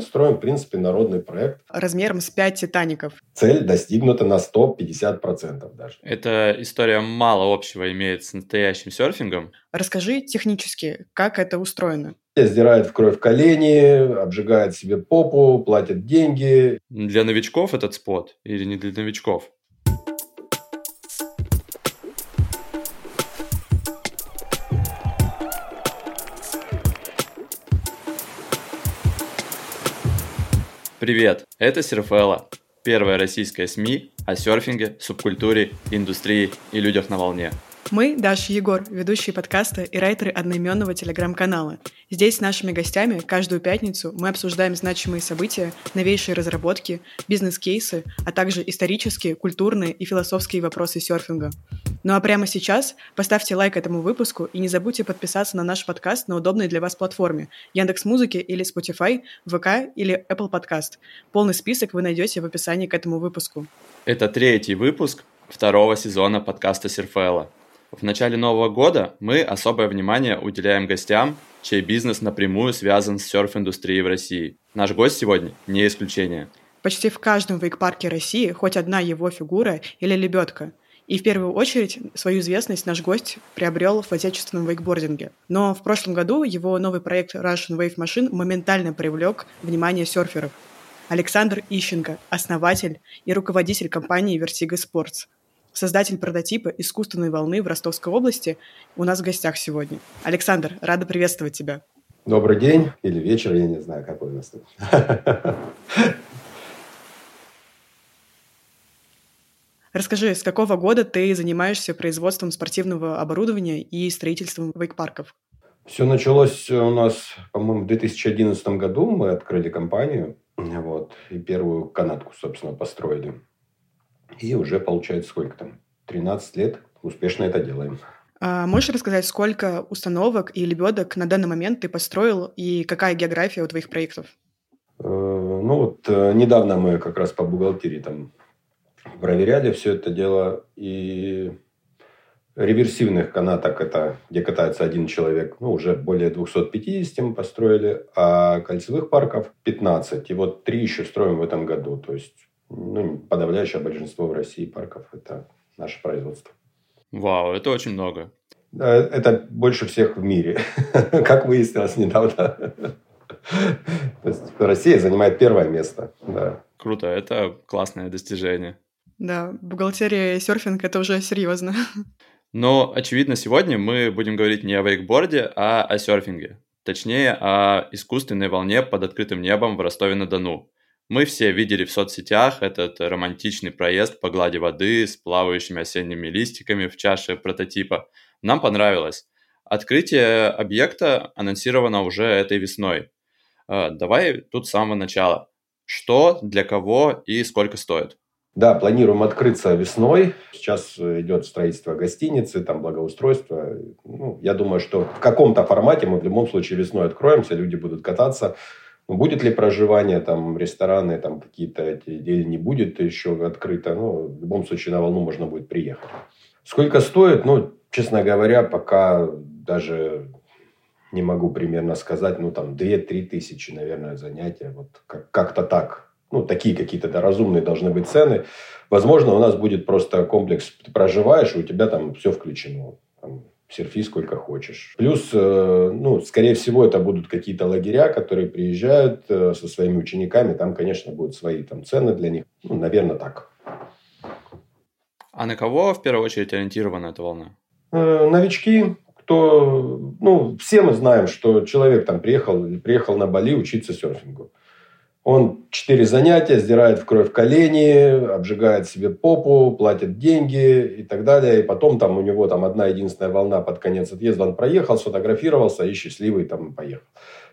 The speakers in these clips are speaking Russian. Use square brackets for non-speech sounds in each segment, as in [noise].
мы строим, в принципе, народный проект. Размером с 5 «Титаников». Цель достигнута на 150% даже. Эта история мало общего имеет с настоящим серфингом. Расскажи технически, как это устроено. Сдирает в кровь колени, обжигает себе попу, платит деньги. Для новичков этот спот или не для новичков? Привет, это Серфелла, первая российская СМИ о серфинге, субкультуре, индустрии и людях на волне – мы, Даша Егор, ведущие подкаста и райтеры одноименного телеграм-канала. Здесь с нашими гостями каждую пятницу мы обсуждаем значимые события, новейшие разработки, бизнес-кейсы, а также исторические, культурные и философские вопросы серфинга. Ну а прямо сейчас поставьте лайк этому выпуску и не забудьте подписаться на наш подкаст на удобной для вас платформе Яндекс Музыки или Spotify, ВК или Apple Podcast. Полный список вы найдете в описании к этому выпуску. Это третий выпуск второго сезона подкаста Серфела. В начале нового года мы особое внимание уделяем гостям, чей бизнес напрямую связан с серф-индустрией в России. Наш гость сегодня не исключение. Почти в каждом вейк-парке России хоть одна его фигура или лебедка. И в первую очередь свою известность наш гость приобрел в отечественном вейкбординге. Но в прошлом году его новый проект Russian Wave Machine моментально привлек внимание серферов. Александр Ищенко, основатель и руководитель компании Vertigo Sports – создатель прототипа искусственной волны в Ростовской области, у нас в гостях сегодня. Александр, рада приветствовать тебя. Добрый день или вечер, я не знаю, какой у нас тут. [laughs] Расскажи, с какого года ты занимаешься производством спортивного оборудования и строительством вейк-парков? Все началось у нас, по-моему, в 2011 году. Мы открыли компанию, вот, и первую канатку, собственно, построили. И уже получается сколько там? 13 лет успешно это делаем. А можешь рассказать, сколько установок и лебедок на данный момент ты построил и какая география у твоих проектов? Э, ну вот э, недавно мы как раз по бухгалтерии там проверяли все это дело. И реверсивных канаток, это где катается один человек, ну, уже более 250 мы построили, а кольцевых парков 15. И вот три еще строим в этом году. То есть ну, подавляющее большинство в России парков – это наше производство. Вау, это очень много. Это больше всех в мире, [laughs] как выяснилось недавно. То есть Россия занимает первое место. Да. Круто, это классное достижение. Да, бухгалтерия и серфинг – это уже серьезно. [laughs] Но, очевидно, сегодня мы будем говорить не о вейкборде, а о серфинге. Точнее, о искусственной волне под открытым небом в Ростове-на-Дону. Мы все видели в соцсетях этот романтичный проезд по глади воды с плавающими осенними листиками в чаше прототипа. Нам понравилось. Открытие объекта анонсировано уже этой весной. А, давай тут с самого начала. Что, для кого и сколько стоит? Да, планируем открыться весной. Сейчас идет строительство гостиницы, там благоустройство. Ну, я думаю, что в каком-то формате мы в любом случае весной откроемся, люди будут кататься. Ну, будет ли проживание, там, рестораны, там, какие-то эти, или не будет еще открыто, ну, в любом случае на волну можно будет приехать. Сколько стоит? Ну, честно говоря, пока даже не могу примерно сказать, ну, там, 2-3 тысячи, наверное, занятия, вот как- как-то так. Ну, такие какие-то да, разумные должны быть цены. Возможно, у нас будет просто комплекс, ты проживаешь, и у тебя там все включено. Там, серфи сколько хочешь. Плюс, э, ну, скорее всего, это будут какие-то лагеря, которые приезжают э, со своими учениками. Там, конечно, будут свои там цены для них. Ну, наверное, так. А на кого в первую очередь ориентирована эта волна? Э, новички, кто, ну, все мы знаем, что человек там приехал, приехал на Бали учиться серфингу. Он четыре занятия, сдирает в кровь колени, обжигает себе попу, платит деньги и так далее. И потом там у него там одна единственная волна под конец отъезда. Он проехал, сфотографировался и счастливый там поехал.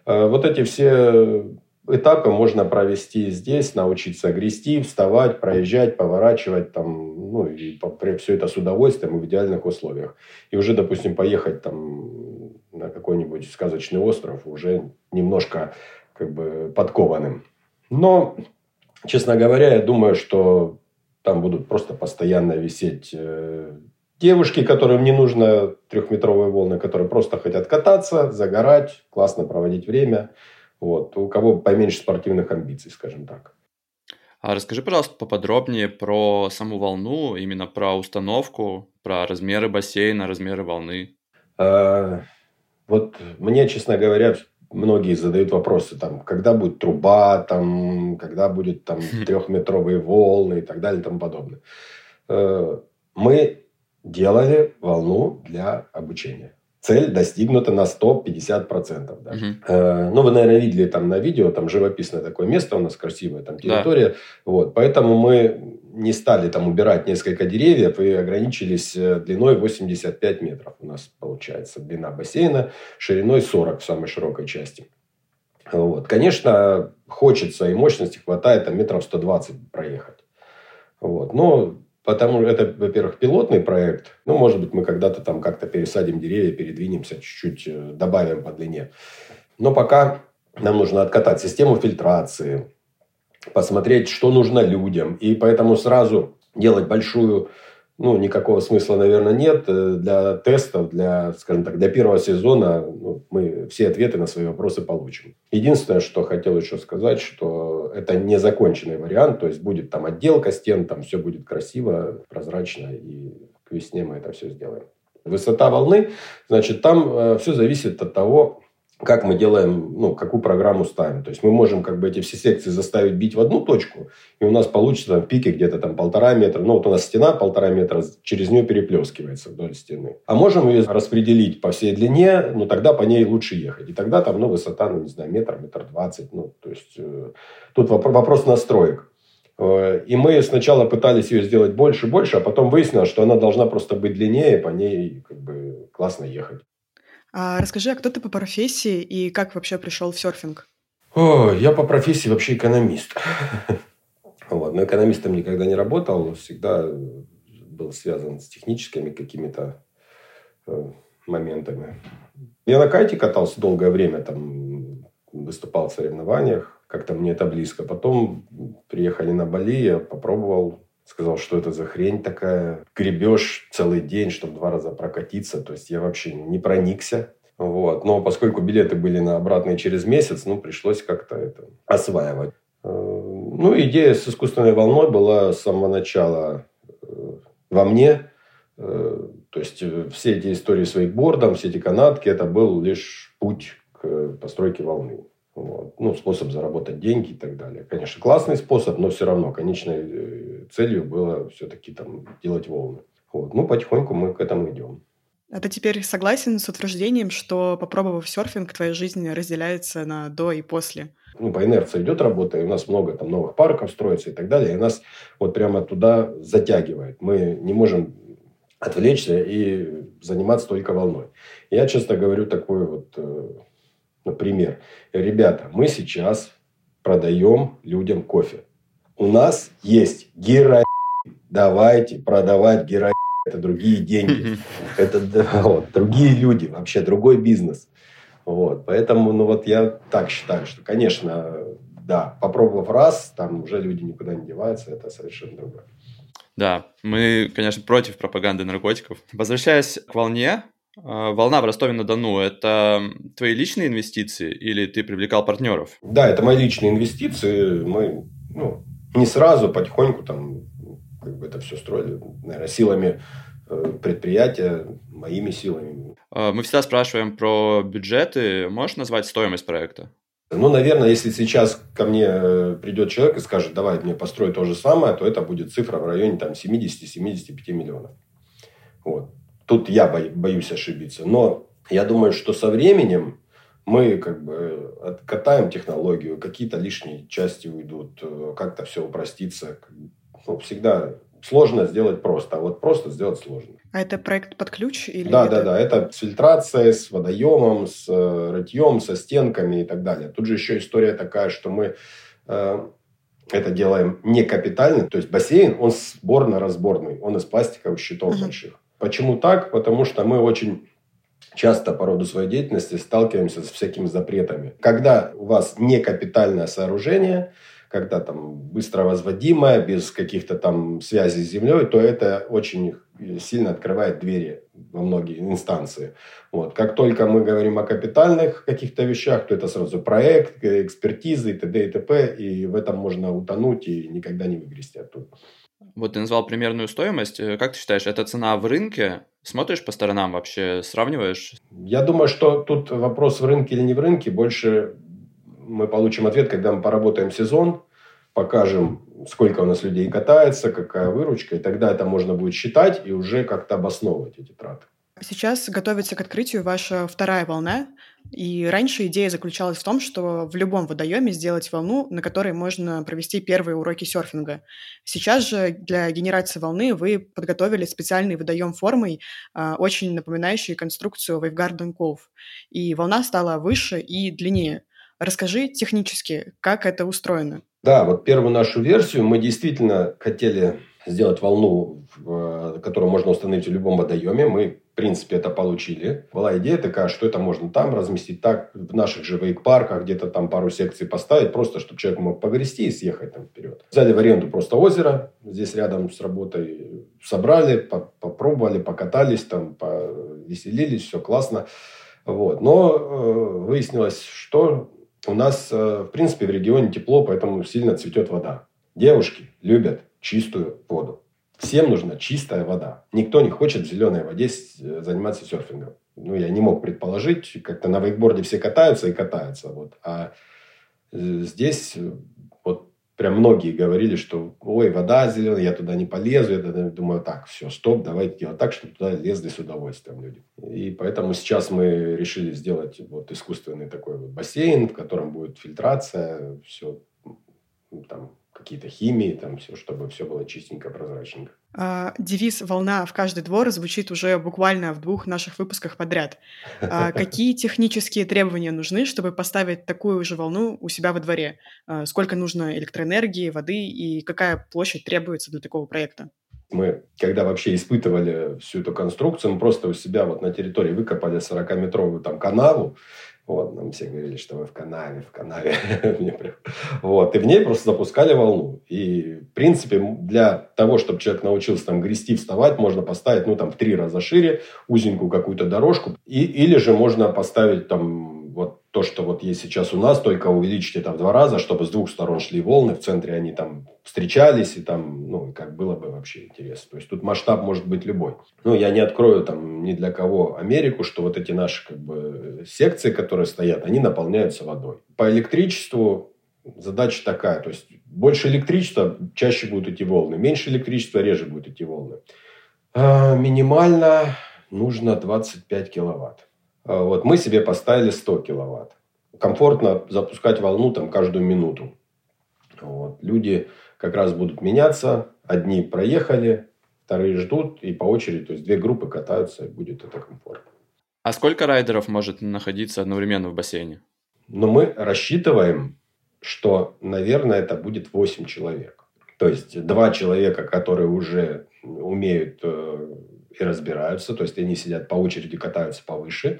Э, вот эти все этапы можно провести здесь, научиться грести, вставать, проезжать, поворачивать там, ну, и все это с удовольствием и в идеальных условиях. И уже, допустим, поехать там на какой-нибудь сказочный остров уже немножко как бы подкованным. Но, честно говоря, я думаю, что там будут просто постоянно висеть э, девушки, которым не нужно трехметровые волны, которые просто хотят кататься, загорать, классно проводить время. Вот. У кого поменьше спортивных амбиций, скажем так. А расскажи, пожалуйста, поподробнее про саму волну, именно про установку, про размеры бассейна, размеры волны. А, вот мне, честно говоря, многие задают вопросы, там, когда будет труба, там, когда будет там трехметровые волны и так далее и тому подобное. Э, мы делали волну для обучения цель достигнута на 150% даже. Угу. Э, ну, вы, наверное, видели там на видео, там живописное такое место у нас красивое, там территория. Да. Вот, поэтому мы не стали там убирать несколько деревьев и ограничились э, длиной 85 метров. У нас получается длина бассейна, шириной 40 в самой широкой части. Вот. Конечно, хочется и мощности хватает там метров 120 проехать. Вот. Но Потому что это, во-первых, пилотный проект. Ну, может быть, мы когда-то там как-то пересадим деревья, передвинемся, чуть-чуть э, добавим по длине. Но пока нам нужно откатать систему фильтрации, посмотреть, что нужно людям. И поэтому сразу делать большую ну, никакого смысла, наверное, нет. Э, для тестов, для, скажем так, для первого сезона ну, мы все ответы на свои вопросы получим. Единственное, что хотел еще сказать, что это не законченный вариант, то есть будет там отделка стен, там все будет красиво, прозрачно, и к весне мы это все сделаем. Высота волны, значит, там э, все зависит от того, как мы делаем, ну, какую программу ставим. То есть мы можем как бы эти все секции заставить бить в одну точку, и у нас получится там, в пике где-то там полтора метра. Ну, вот у нас стена полтора метра, через нее переплескивается вдоль стены. А можем ее распределить по всей длине, ну, тогда по ней лучше ехать. И тогда там, ну, высота, ну, не знаю, метр, метр двадцать. Ну, то есть э, тут вопрос, вопрос настроек. Э, и мы сначала пытались ее сделать больше, больше, а потом выяснилось, что она должна просто быть длиннее, по ней как бы классно ехать. А расскажи, а кто ты по профессии и как вообще пришел в серфинг? О, я по профессии вообще экономист. [laughs] Вот. Но экономистом никогда не работал, всегда был связан с техническими какими-то э, моментами. Я на кайте катался долгое время, там выступал в соревнованиях, как-то мне это близко. Потом приехали на Бали, я попробовал сказал, что это за хрень такая. Гребешь целый день, чтобы два раза прокатиться. То есть я вообще не проникся. Вот. Но поскольку билеты были на обратные через месяц, ну, пришлось как-то это осваивать. Э, ну, идея с искусственной волной была с самого начала э, во мне. Э, то есть все эти истории с вейкбордом, все эти канатки, это был лишь путь к постройке волны. Вот. Ну, способ заработать деньги и так далее. Конечно, классный способ, но все равно конечной э, целью было все-таки там делать волны. Вот. Ну, потихоньку мы к этому идем. А ты теперь согласен с утверждением, что, попробовав серфинг, твоя жизнь разделяется на до и после? Ну, по инерции идет работа, и у нас много там новых парков строится и так далее, и нас вот прямо туда затягивает. Мы не можем отвлечься и заниматься только волной. Я часто говорю такой вот э, Например, ребята, мы сейчас продаем людям кофе. У нас есть героин. Давайте продавать героин. Это другие деньги. Это вот, другие люди, вообще другой бизнес. Вот, поэтому, ну вот я так считаю, что, конечно, да, попробовав раз, там уже люди никуда не деваются, это совершенно другое. Да, мы, конечно, против пропаганды наркотиков. Возвращаясь к волне, волна в Ростове-на-Дону – это твои личные инвестиции или ты привлекал партнеров? Да, это мои личные инвестиции. Мы ну, не сразу, потихоньку там как бы это все строили, наверное, силами э, предприятия, моими силами. А, мы всегда спрашиваем про бюджеты. Можешь назвать стоимость проекта? Ну, наверное, если сейчас ко мне э, придет человек и скажет, давай мне построй то же самое, то это будет цифра в районе там 70-75 миллионов. Вот. Тут я боюсь ошибиться. Но я думаю, что со временем мы как бы откатаем технологию, какие-то лишние части уйдут, э, как-то все упростится. Ну, всегда сложно сделать просто, а вот просто сделать сложно. А это проект под ключ? Или да, это... да, да. Это с фильтрацией, с водоемом, с э, рытьем, со стенками и так далее. Тут же еще история такая, что мы э, это делаем не капитально. То есть бассейн, он сборно-разборный. Он из пластиковых щитов uh-huh. больших. Почему так? Потому что мы очень часто по роду своей деятельности сталкиваемся с всякими запретами. Когда у вас не капитальное сооружение, когда там быстро возводимое, без каких-то там связей с землей, то это очень сильно открывает двери во многие инстанции. Вот. Как только мы говорим о капитальных каких-то вещах, то это сразу проект, экспертизы и т.д. и т.п. И в этом можно утонуть и никогда не выгрести оттуда. Вот ты назвал примерную стоимость. Э, как ты считаешь, это цена в рынке? Смотришь по сторонам вообще, сравниваешь? Я думаю, что тут вопрос в рынке или не в рынке. Больше мы получим ответ, когда мы поработаем сезон, покажем, сколько у нас людей катается, какая выручка, и тогда это можно будет считать и уже как-то обосновывать эти траты. Сейчас готовится к открытию ваша вторая волна, и раньше идея заключалась в том, что в любом водоеме сделать волну, на которой можно провести первые уроки серфинга. Сейчас же для генерации волны вы подготовили специальный водоем формой, а, очень напоминающий конструкцию Wavegarden Cove. И волна стала выше и длиннее. Расскажи технически, как это устроено. Да, вот первую нашу версию мы действительно хотели сделать волну, которую можно установить в любом водоеме. Мы, принципе, это получили. Была идея такая, что это можно там разместить, так в наших же вейк-парках, где-то там пару секций поставить, просто чтобы человек мог погрести и съехать там вперед. Взяли в аренду просто озеро, здесь рядом с работой, собрали, попробовали, покатались, там, повеселились, все классно. Вот. Но э, выяснилось, что у нас, э, в принципе, в регионе тепло, поэтому сильно цветет вода. Девушки любят чистую воду. Всем нужна чистая вода. Никто не хочет в зеленой воде э, заниматься серфингом. Ну, я не мог предположить, как-то на вейкборде все катаются и катаются. Вот. А э, здесь вот прям многие говорили, что ой, вода зеленая, я туда не полезу. Я думаю, так, все, стоп, давайте делать так, чтобы туда лезли с удовольствием люди. И поэтому сейчас мы решили сделать вот искусственный такой вот бассейн, в котором будет фильтрация, все там какие-то химии, там все, чтобы все было чистенько, прозрачненько. А, девиз «Волна в каждый двор» звучит уже буквально в двух наших выпусках подряд. А, какие технические требования нужны, чтобы поставить такую же волну у себя во дворе? А, сколько нужно электроэнергии, воды и какая площадь требуется для такого проекта? Мы, когда вообще испытывали всю эту конструкцию, мы просто у себя вот на территории выкопали 40-метровую там канаву, вот, нам все говорили, что вы в канаве, в канаве. [laughs] вот, и в ней просто запускали волну. И, в принципе, для того, чтобы человек научился там грести, вставать, можно поставить, ну, там, в три раза шире, узенькую какую-то дорожку. И, или же можно поставить там то, что вот есть сейчас у нас, только увеличить это в два раза, чтобы с двух сторон шли волны, в центре они там встречались, и там, ну, как было бы вообще интересно. То есть, тут масштаб может быть любой. Ну, я не открою там ни для кого Америку, что вот эти наши как бы секции, которые стоят, они наполняются водой. По электричеству задача такая, то есть, больше электричества, чаще будут идти волны, меньше электричества, реже будут идти волны. А, минимально нужно 25 киловатт. А, вот, мы себе поставили 100 киловатт. Комфортно запускать волну там каждую минуту. Вот. Люди как раз будут меняться. Одни проехали, вторые ждут, и по очереди, то есть две группы катаются, и будет это комфортно. А сколько райдеров может находиться одновременно в бассейне? Но мы рассчитываем, что, наверное, это будет 8 человек. То есть два человека, которые уже умеют э, и разбираются, то есть они сидят по очереди, катаются повыше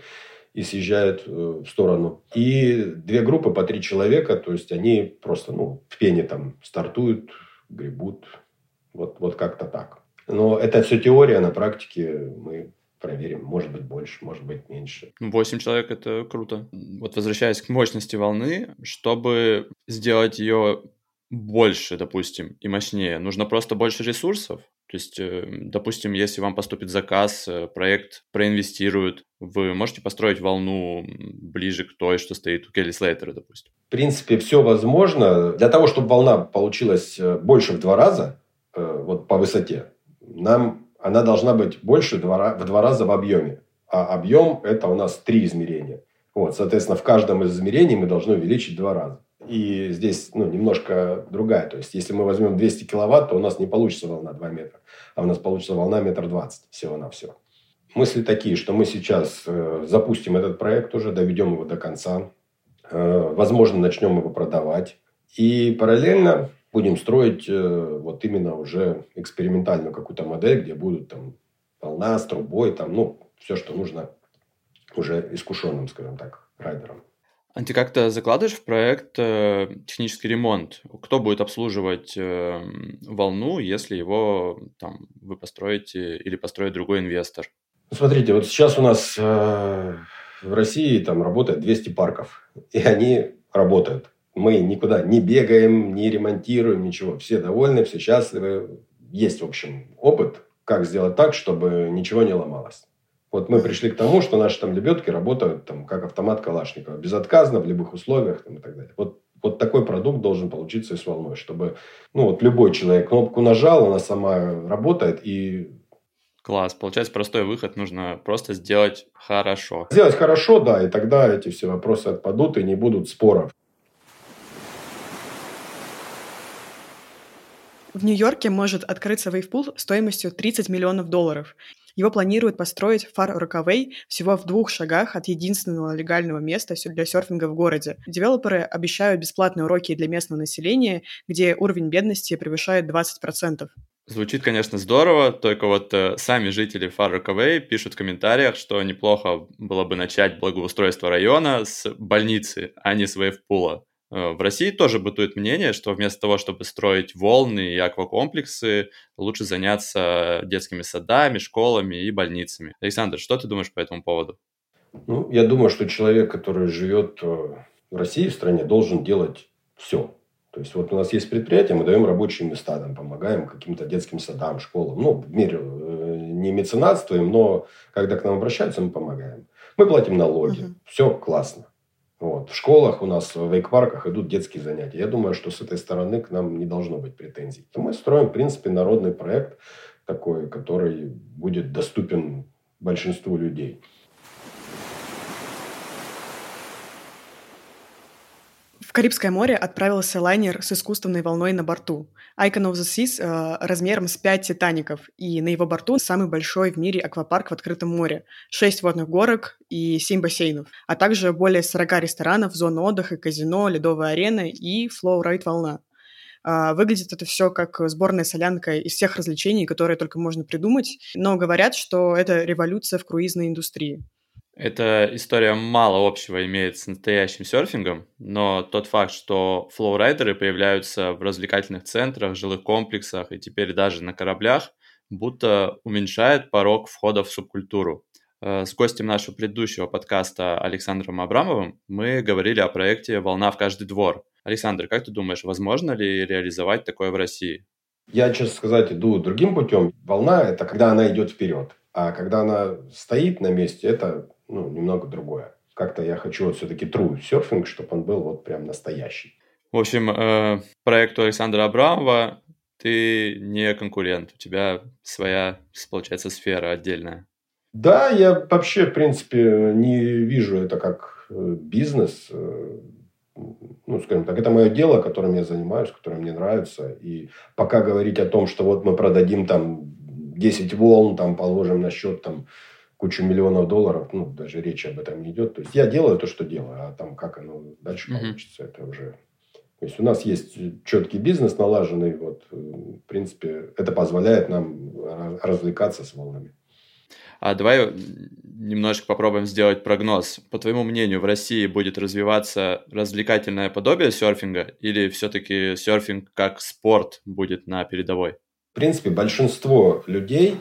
и съезжают э, в сторону. И две группы по три человека, то есть они просто ну, в пене там стартуют, гребут, вот, вот как-то так. Но это все теория, на практике мы проверим. Может быть больше, может быть меньше. Восемь человек – это круто. Вот возвращаясь к мощности волны, чтобы сделать ее больше, допустим, и мощнее, нужно просто больше ресурсов? То есть, э, допустим, если вам поступит заказ, э, проект проинвестируют, вы можете построить волну ближе к той, что стоит у Келли Слейтера, допустим? В принципе, все возможно. Для того, чтобы волна получилась э, больше в два раза, вот по высоте, нам она должна быть больше в два раза в объеме. А объем – это у нас три измерения. Вот, соответственно, в каждом из измерений мы должны увеличить два раза. И здесь ну, немножко другая. То есть, если мы возьмем 200 киловатт, то у нас не получится волна 2 метра, а у нас получится волна метр двадцать всего на все. Мысли такие, что мы сейчас э, запустим этот проект уже, доведем его до конца. Э, возможно, начнем его продавать. И параллельно будем строить э, вот именно уже экспериментальную какую-то модель, где будут там волна с трубой, там, ну, все, что нужно уже искушенным, скажем так, райдерам. А ты как-то закладываешь в проект э, технический ремонт? Кто будет обслуживать э, волну, если его там вы построите или построит другой инвестор? Смотрите, вот сейчас у нас э, в России там работает 200 парков, и они работают. Мы никуда не бегаем, не ремонтируем, ничего. Все довольны, все счастливы. Есть, в общем, опыт, как сделать так, чтобы ничего не ломалось. Вот мы пришли к тому, что наши там лебедки работают там, как автомат Калашникова, безотказно, в любых условиях там, и так далее. Вот, вот такой продукт должен получиться и с волной, чтобы ну, вот любой человек кнопку нажал, она сама работает и Класс. Получается, простой выход. Нужно просто сделать хорошо. Сделать хорошо, да, и тогда эти все вопросы отпадут и не будут споров. В Нью-Йорке может открыться wave pool стоимостью 30 миллионов долларов. Его планируют построить Фар Рокавей всего в двух шагах от единственного легального места для серфинга в городе. Девелоперы обещают бесплатные уроки для местного населения, где уровень бедности превышает 20%. Звучит, конечно, здорово, только вот э, сами жители Фар Рокавей пишут в комментариях, что неплохо было бы начать благоустройство района с больницы, а не с вейвпула. Э, в России тоже бытует мнение, что вместо того, чтобы строить волны и аквакомплексы, лучше заняться детскими садами, школами и больницами. Александр, что ты думаешь по этому поводу? Ну, я думаю, что человек, который живет э, в России, в стране, должен делать все. То есть, вот у нас есть предприятие, мы даем рабочие места, там, помогаем каким-то детским садам, школам. Ну, в мире э, не меценатствуем, но когда к нам обращаются, мы помогаем. Мы платим налоги. Угу. Все классно. Вот. В школах у нас, в вейк-парках идут детские занятия. Я думаю, что с этой стороны к нам не должно быть претензий. Мы строим, в принципе, народный проект такой, который будет доступен большинству людей. Карибское море отправился лайнер с искусственной волной на борту. Icon of the Seas э, размером с 5 «Титаников», и на его борту самый большой в мире аквапарк в открытом море, 6 водных горок и 7 бассейнов, а также более 40 ресторанов, зон отдыха, казино, ледовая арена и flowride «Волна». Э, выглядит это все как сборная солянка из всех развлечений, которые только можно придумать, но говорят, что это революция в круизной индустрии. Эта история мало общего имеет с настоящим серфингом, но тот факт, что flowrider ы появляются в развлекательных центрах, жилых комплексах и теперь даже на кораблях, будто уменьшает порог входа в субкультуру. Э, с гостем нашего предыдущего подкаста Александром Абрамовым мы говорили о проекте «Волна в каждый двор». Александр, как ты думаешь, возможно ли реализовать такое в России? Я, честно сказать, иду другим путем. Волна – это когда она идет вперед. А когда она стоит на месте, это ну, немного другое. Как-то я хочу вот все-таки true серфинг, чтобы он был вот прям настоящий. В общем, э, проекту Александра Абрамова ты не конкурент, у тебя своя, получается, сфера отдельная. Да, я вообще, в принципе, не вижу это как э, бизнес. Э, ну, скажем так, это мое дело, которым я занимаюсь, которое мне нравится. И пока говорить о том, что вот мы продадим там 10 волн, там положим на счет там кучу миллионов долларов, ну, даже речи об этом не идет. То есть, я делаю то, что делаю, а там как оно дальше mm-hmm. получится, это уже... То есть, у нас есть четкий бизнес налаженный, вот, в принципе, это позволяет нам развлекаться с волнами. А давай немножко попробуем сделать прогноз. По твоему мнению, в России будет развиваться развлекательное подобие серфинга или все-таки серфинг как спорт будет на передовой? В принципе, большинство людей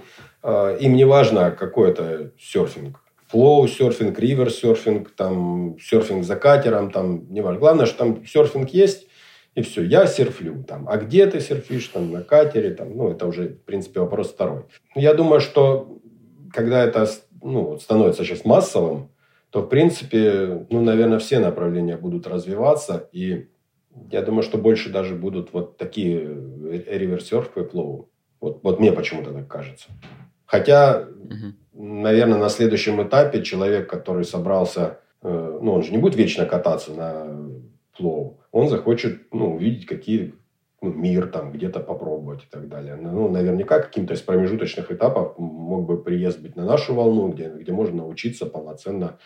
им не важно какой это серфинг. Флоу серфинг, ривер серфинг, там серфинг за катером, там не важно. Главное, что там серфинг есть, и все, я серфлю. Там, а где ты серфишь? Там, на катере, там, ну, это уже, в принципе, вопрос второй. Я думаю, что когда это ну, становится сейчас массовым, то, в принципе, ну, наверное, все направления будут развиваться. И я думаю, что больше даже будут вот такие реверсерфы и флоу. Вот, вот мне почему-то так кажется. Хотя, угу. наверное, на следующем этапе человек, который собрался, э, ну, он же не будет вечно кататься на плоу, он захочет, ну, увидеть какие ну, мир там где-то попробовать и так далее. Ну, наверняка каким-то из промежуточных этапов мог бы приезд быть на нашу волну, где, где можно научиться полноценно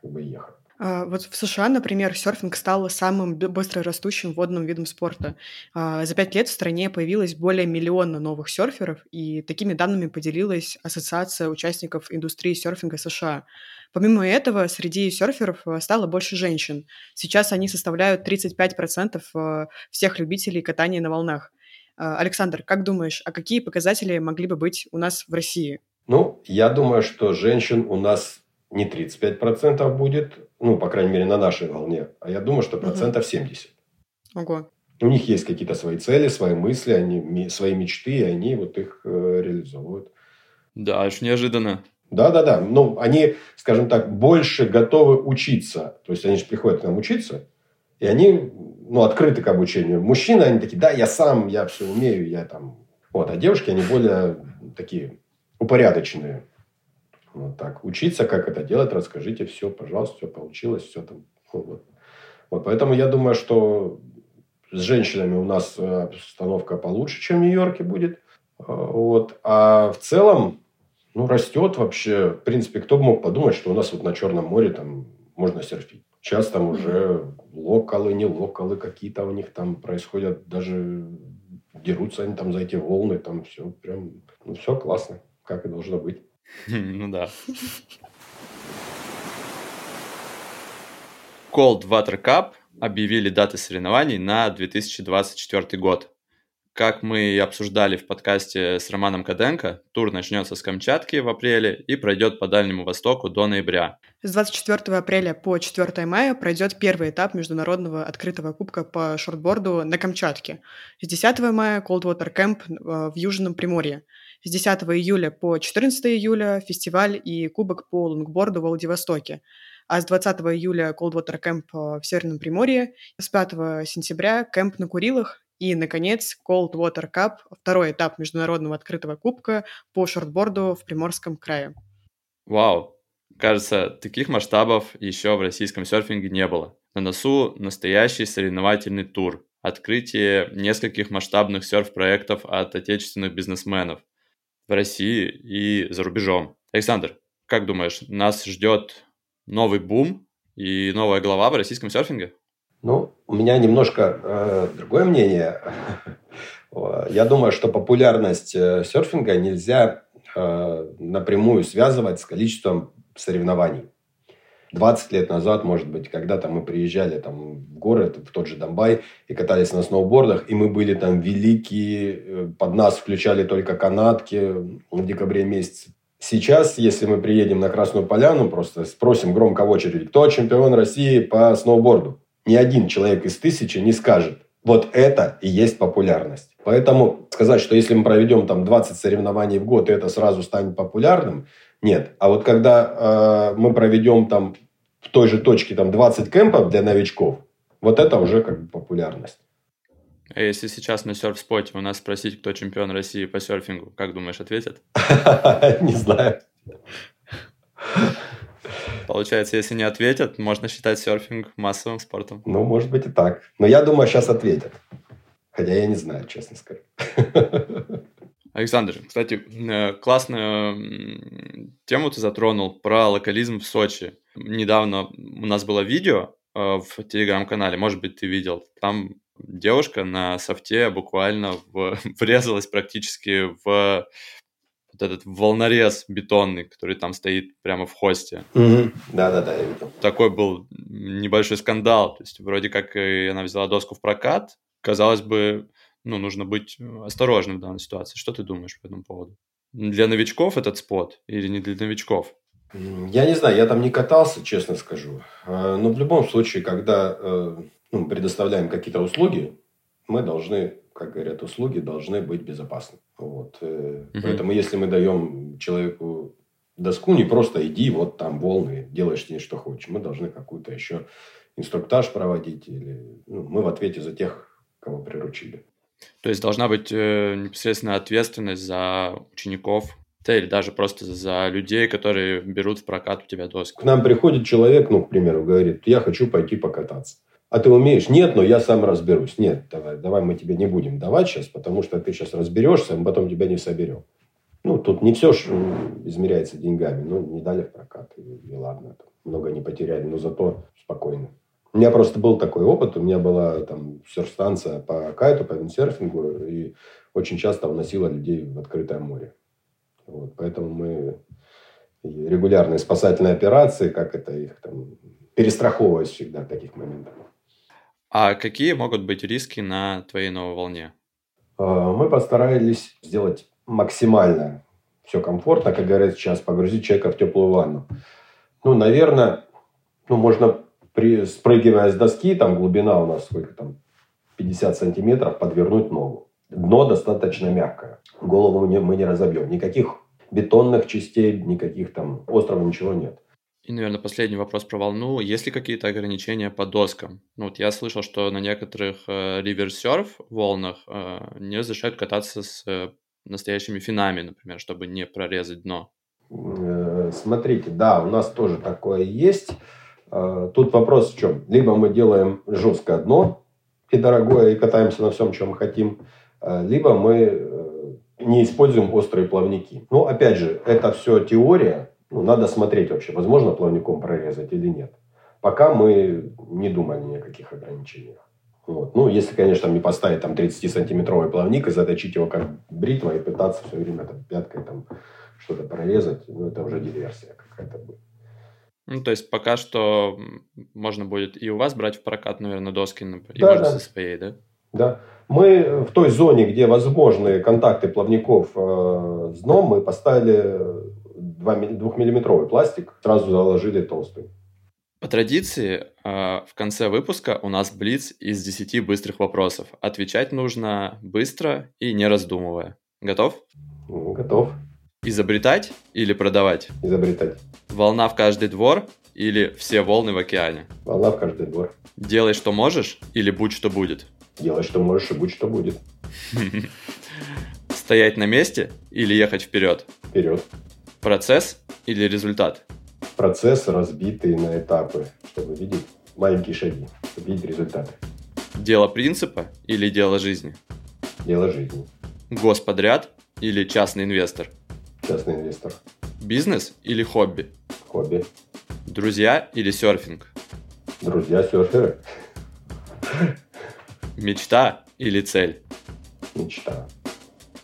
как бы ехать. А, вот в США, например, серфинг стал самым быстро растущим водным видом спорта. А, за пять лет в стране появилось более миллиона новых серферов, и такими данными поделилась Ассоциация участников индустрии серфинга США. Помимо этого, среди серферов э, стало больше женщин. Сейчас они составляют 35% э, всех любителей катания на волнах. А, Александр, как думаешь, а какие показатели могли бы быть у нас в России? Ну, я думаю, что женщин у нас не 35% будет, ну, по крайней мере, на нашей волне, а я думаю, что процентов 70. Ого. У них есть какие-то свои цели, свои мысли, они, свои мечты, и они вот их э, реализовывают. Да, аж неожиданно. Да, да, да. Ну, они, скажем так, больше готовы учиться. То есть, они же приходят к нам учиться, и они, ну, открыты к обучению. Мужчины, они такие, да, я сам, я все умею, я там... Вот, а девушки, они более такие упорядоченные. Вот так. Учиться, как это делать, расскажите все, пожалуйста, все получилось, все там. Вот. вот. Поэтому я думаю, что с женщинами у нас э, обстановка получше, чем в Нью-Йорке будет. Э, вот. А в целом, ну, растет вообще. В принципе, кто бы мог подумать, что у нас вот на Черном море там можно серфить. Сейчас там уже локалы, не локалы какие-то у них там происходят. Даже дерутся они там за эти волны. Там все прям, ну, все классно, как и должно быть. [laughs] Ну да. Cold Water Cup объявили даты соревнований на 2024 год. Как мы и обсуждали в подкасте с Романом Каденко, тур начнется с Камчатки в апреле и пройдет по Дальнему Востоку до ноября. С 24 апреля по 4 мая пройдет первый этап международного открытого кубка по шортборду на Камчатке. С 10 мая Coldwater Camp э, в Южном Приморье. С 10 июля по 14 июля фестиваль и кубок по лонгборду в Владивостоке. А с 20 июля Coldwater Camp э, в Северном Приморье. С 5 сентября кемп на Курилах и, наконец, Cold Water Cup, второй этап международного открытого кубка по шортборду в Приморском крае. Вау! Кажется, таких масштабов еще в российском серфинге не было. На носу настоящий соревновательный тур, открытие нескольких масштабных серф-проектов от отечественных бизнесменов в России и за рубежом. Александр, как думаешь, нас ждет новый бум и новая глава в российском серфинге? Ну, у меня немножко э, другое мнение. [laughs] Я думаю, что популярность э, серфинга нельзя э, напрямую связывать с количеством соревнований. 20 лет назад, может быть, когда-то мы приезжали там, в город, в тот же Донбай, и катались на сноубордах, и мы были там великие, э, под нас включали только канатки в декабре месяце. Сейчас, если мы приедем на Красную Поляну, просто спросим громко в очереди, кто чемпион России по сноуборду ни один человек из тысячи не скажет, вот это и есть популярность. Поэтому сказать, что если мы проведем там 20 соревнований в год, и это сразу станет популярным, нет. А вот когда э, мы проведем там в той же точке там 20 кемпов для новичков, вот это уже как бы популярность. А если сейчас на серф-споте у нас спросить, кто чемпион России по серфингу, как думаешь, ответят? [laughs] Не знаю. Получается, если не ответят, можно считать серфинг массовым спортом. Ну, может быть и так. Но я думаю, сейчас ответят. Хотя я не знаю, честно скажу. [laughs] Александр, кстати, э, классную тему ты затронул про локализм в Сочи. Недавно у нас было видео э, в телеграм-канале, может быть, ты видел. Там девушка на софте буквально [laughs] врезалась практически в вот этот волнорез бетонный, который там стоит прямо в хосте. Да-да-да, я видел. Такой был небольшой скандал. То есть вроде как она взяла доску в прокат. Казалось бы, ну, нужно быть осторожным в данной ситуации. Что ты думаешь по этому поводу? Для новичков этот спот или не для новичков? Я не знаю, я там не катался, честно скажу. А, но в любом случае, когда э, ну, предоставляем какие-то услуги, мы должны как говорят, услуги должны быть безопасны. Вот. Угу. Поэтому, если мы даем человеку доску, не просто иди, вот там волны, делаешь с ней что хочешь. Мы должны какую-то еще инструктаж проводить. Или, ну, мы в ответе за тех, кого приручили. То есть должна быть э, непосредственно ответственность за учеников, да, или даже просто за людей, которые берут в прокат у тебя доску. К нам приходит человек, ну, к примеру, говорит, я хочу пойти покататься. А ты умеешь? Нет, но я сам разберусь. Нет, давай, давай мы тебе не будем давать сейчас, потому что ты сейчас разберешься, мы потом тебя не соберем. Ну, тут не все ж измеряется деньгами. Ну, не дали в прокат, и, и ладно. Много не потеряли, но зато спокойно. У меня просто был такой опыт. У меня была там серф-станция по кайту, по виндсерфингу. И очень часто уносила людей в открытое море. Вот, поэтому мы регулярные спасательные операции, как это их там, перестраховывать всегда в таких моментах. А какие могут быть риски на твоей новой волне? А, мы постарались сделать максимально все комфортно, как говорят сейчас, погрузить человека в теплую ванну. Ну, наверное, ну, можно, при, спрыгивая с доски, там глубина у нас сколько там, 50 сантиметров, подвернуть ногу. Дно достаточно мягкое. Голову не, мы не разобьем. Никаких бетонных частей, никаких там острова, ничего нет. И, наверное, последний вопрос про волну. Есть ли какие-то ограничения по доскам? Ну, вот я слышал, что на некоторых э, риверсерф волнах э, не разрешают кататься с э, настоящими финами, например, чтобы не прорезать дно. Э, смотрите, да, у нас тоже такое есть. Э, тут вопрос в чем? Либо мы делаем жесткое дно и дорогое, и катаемся на всем, чем хотим, э, либо мы не используем острые плавники. Но, опять же, это все теория. Ну, надо смотреть вообще, возможно плавником прорезать или нет. Пока мы не думали ни о каких ограничениях. Вот. Ну, если, конечно, не поставить там 30-сантиметровый плавник и заточить его как бритва и пытаться все время там, пяткой там, что-то прорезать, ну, это уже диверсия какая-то будет. Ну, то есть пока что можно будет и у вас брать в прокат, наверное, доски, и да, да. со своей, да? Да. Мы в той зоне, где возможны контакты плавников э, с дном, мы поставили 2-миллиметровый пластик, сразу заложили толстый. По традиции, э, в конце выпуска у нас блиц из 10 быстрых вопросов. Отвечать нужно быстро и не раздумывая. Готов? Готов. Изобретать или продавать? Изобретать. Волна в каждый двор или все волны в океане? Волна в каждый двор. Делай, что можешь или будь, что будет? Делай, что можешь, и будь, что будет. [laughs] Стоять на месте или ехать вперед? Вперед. Процесс или результат? Процесс, разбитый на этапы, чтобы видеть маленькие шаги, чтобы видеть результаты. Дело принципа или дело жизни? Дело жизни. Господряд или частный инвестор? Частный инвестор. Бизнес или хобби? Хобби. Друзья или серфинг? Друзья серферы. Мечта или цель? Мечта.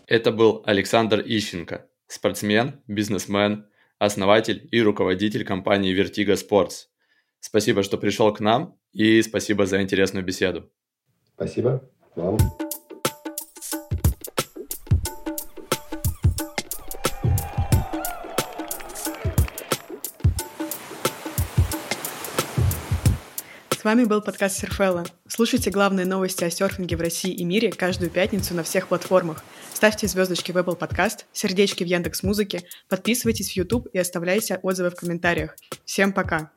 Это был Александр Ищенко, спортсмен, бизнесмен, основатель и руководитель компании Vertigo Sports. Спасибо, что пришел к нам и спасибо за интересную беседу. Спасибо вам. Вами был подкаст Серфелла. Слушайте главные новости о серфинге в России и мире каждую пятницу на всех платформах. Ставьте звездочки в Apple Podcast, сердечки в Яндекс Музыке, подписывайтесь в YouTube и оставляйте отзывы в комментариях. Всем пока!